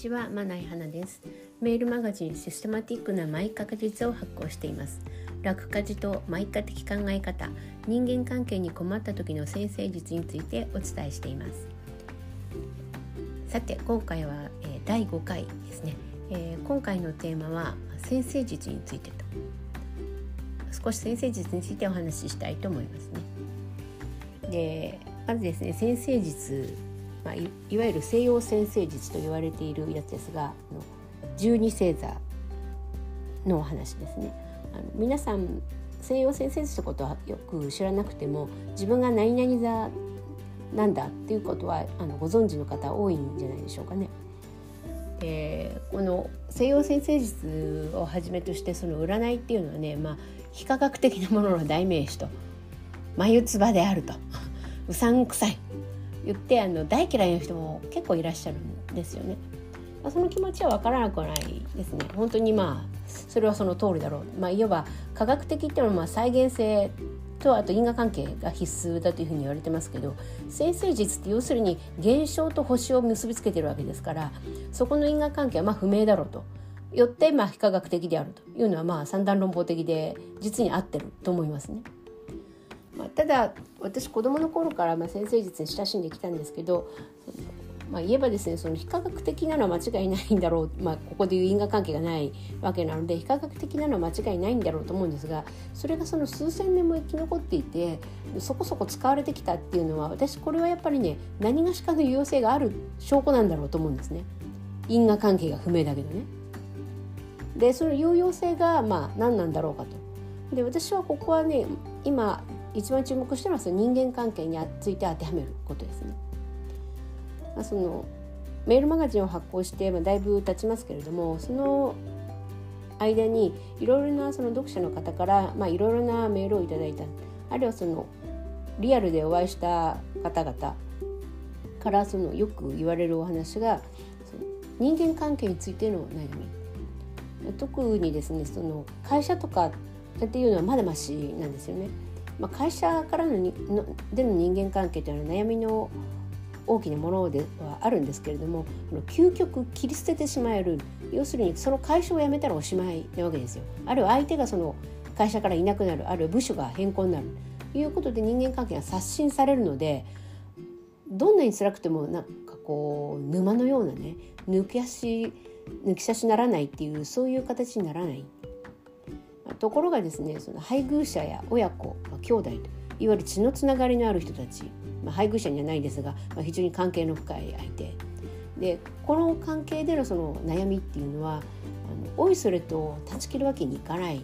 ちはまない花です。メールマガジンシステマティックなマイカ実を発行しています。楽家事とマイカ的考え方人間関係に困った時の先生術についてお伝えしています。さて今回は、えー、第5回ですね、えー、今回のテーマは先生術についてと。少し先生術についてお話ししたいと思いますね。でまずですね先生術まあ、いわゆる西洋先生術と言われているやつですが十二星座のお話ですね。あの皆さん西洋先生術ってことはよく知らなくても自分が何々座なんだっていうことはあのご存知の方多いんじゃないでしょうかね。えー、この西洋先生術をはじめとしてその占いっていうのはね、まあ、非科学的なものの代名詞と眉唾であると うさんくさい言ってあの大嫌いな人も結構いらっしゃるんですよね。その気持ちは分からなくはないですね。本当にまあそれはその通りだろう。まあ、いわば科学的っていうのはまあ再現性とあと因果関係が必須だというふうに言われてますけど先生術って要するに現象と星を結びつけてるわけですからそこの因果関係はまあ不明だろうと。よってまあ非科学的であるというのはまあ三段論法的で実に合ってると思いますね。まあ、ただ私子どもの頃からまあ先生術に親しんできたんですけどまあ、言えばですねその非科学的なのは間違いないんだろう、まあ、ここでいう因果関係がないわけなので非科学的なのは間違いないんだろうと思うんですがそれがその数千年も生き残っていてそこそこ使われてきたっていうのは私これはやっぱりね何がしかの有用性がある証拠なんだろうと思うんですね。因果関係が不明だけどね。でその有用性がまあ何なんだろうかと。で私はここはね今一番注目してるのはその人間関係について当てはめることですね。まあ、そのメールマガジンを発行して、まあ、だいぶ経ちますけれどもその間にいろいろなその読者の方からいろいろなメールをいただいたあるいはそのリアルでお会いした方々からそのよく言われるお話が人間関係についての悩み特にですねその会社とかっていうのはまだましなんですよね。まあ、会社からのにのでの人間関係というのは悩みの大きなものではあるんですけれども究極切り捨ててしまえる。要するにその会社を辞めたらおしまいなわけですよ。あるいは相手がその会社からいなくなる。あるいは部署が変更になる。ということで人間関係が刷新されるのでどんなに辛くてもなんかこう沼のようなね抜き足抜き差しならないっていうそういう形にならない。ところがですねその配偶者や親子、まあ、兄弟といわゆる血のつながりのある人たち、まあ、配偶者にはないですが、まあ、非常に関係の深い相手。でこの関係でのその悩みっていうのはあのおいそれと断ち切るわけにいかない。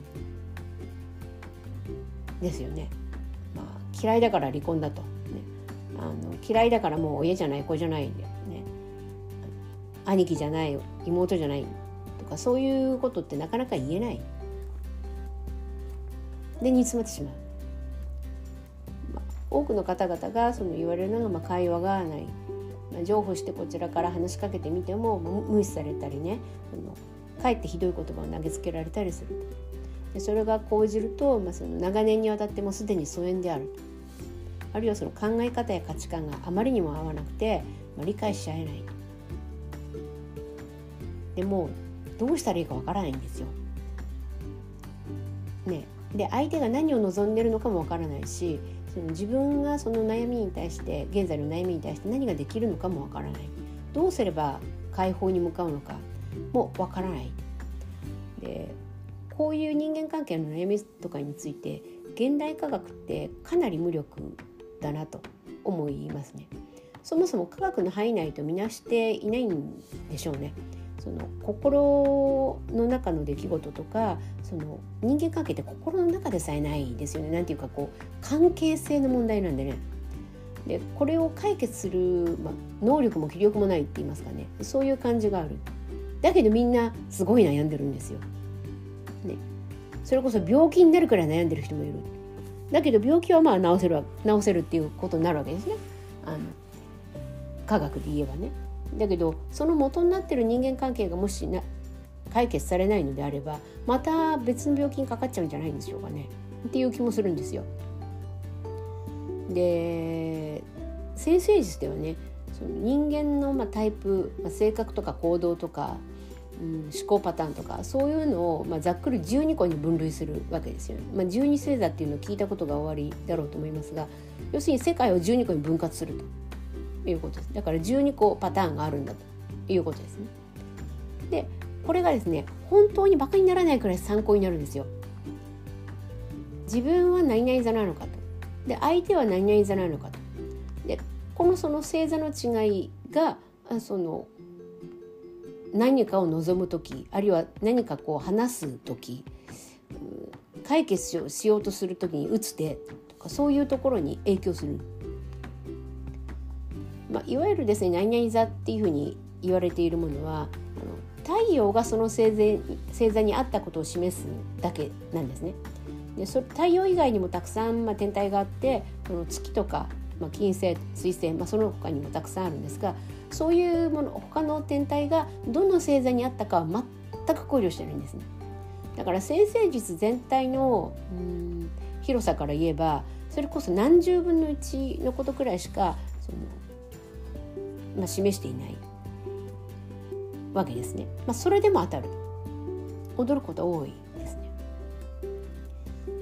ですよね。まあ、嫌いだから離婚だと、ね、あの嫌いだからもう親じゃない子じゃないんだよね。兄貴じゃない妹じゃないとかそういうことってなかなか言えない。で煮詰まってしまう、まあ、多くの方々がその言われるのがまあ会話がない、まあ、譲歩してこちらから話しかけてみても無視されたりねあのかえってひどい言葉を投げつけられたりする。でそれが講じると、まあ、その長年にわたってもすでに疎遠であるあるいはその考え方や価値観があまりにも合わなくて、まあ、理解し合えない。でもどうしたらいいかわからないんですよ。ねで相手が何を望んでるのかもわからないしその自分がその悩みに対して現在の悩みに対して何ができるのかもわからないどうすれば解放に向かうのかもわからないでこういう人間関係の悩みとかについて現代科学ってかなり無力だなと思いますね。そもそも科学の範囲内とみなしていないんでしょうね。その心の中の出来事とかその人間関係って心の中でさえないですよね。なんていうかこう関係性の問題なんでね。でこれを解決する、ま、能力も気力もないって言いますかねそういう感じがある。だけどみんなすごい悩んでるんですよ。ね、それこそ病気になるくらい悩んでる人もいる。だけど病気はまあ治せる治せるっていうことになるわけですね。あの科学で言えばね。だけどその元になってる人間関係がもしな解決されないのであればまた別の病気にかかっちゃうんじゃないんでしょうかねっていう気もするんですよ。で先生術ではねその人間のまタイプ、ま、性格とか行動とか、うん、思考パターンとかそういうのをまざっくり12個に分類するわけですよね。まあ、12星座っていうのを聞いたことが終わりだろうと思いますが要するに世界を12個に分割するということです。だから12個パターンがあるんだということですね。でこれがですね本当にバカにならないくらい参考になるんですよ。自分は何々座なのかとで相手は何々座なのかとでこのその星座の違いがその何かを望む時あるいは何かこう話す時解決しようとする時に打つ手とかそういうところに影響する、まあ、いわゆるですね何々座っていうふうに言われているものはあの太陽がその星座星座にあったことを示すだけなんですね。でそ太陽以外にもたくさん、まあ、天体があってこの月とか、まあ、金星水星、まあ、その他にもたくさんあるんですがそういうもの他の天体がどの星座にあったかは全く考慮してないんですね。だから先生術全体のうん広さから言えばそれこそ何十分の1のことくらいしかその、まあ、示していないわけですね。まあ、それでも当たる驚くこと多いですね。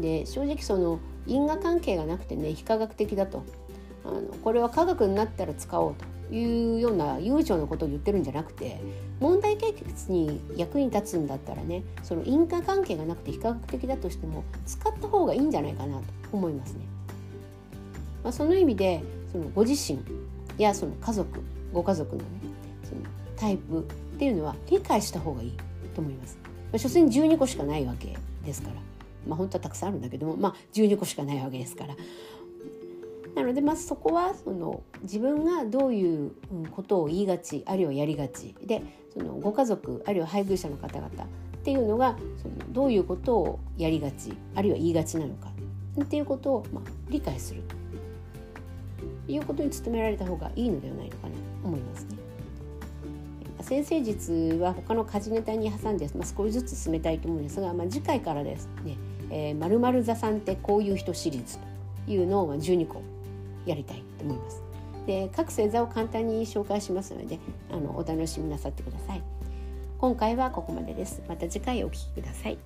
で正直その因果関係がなくてね非科学的だとあのこれは科学になったら使おうというような悠長なことを言ってるんじゃなくて問題解決に役に立つんだったらねその因果関係がなくて非科学的だとしても使った方がいいんじゃないかなと思いますね。まあ、その意味でそのご自身やその家族ご家族のねそのタイプっていうのは理解した方がいいと思います。まあ、所詮12個しかないわけですから。まあ本当はたくさんあるんだけども、まあ、12個しかないわけですから。なのでまずそこはその自分がどういうことを言いがちあるいはやりがちでそのご家族あるいは配偶者の方々っていうのがそのどういうことをやりがちあるいは言いがちなのかっていうことをまあ理解するということに努められた方がいいのではないのかな思いますね。先生術は他の家事ネタに挟んで、まあ、少しずつ進めたいと思うんですが、まあ、次回からですねえー、〇〇座さんってこういう人シリーズというのを12個やりたいと思います。で各星座を簡単に紹介しますのであのお楽しみなさってください。今回はここまでです。また次回お聴きください。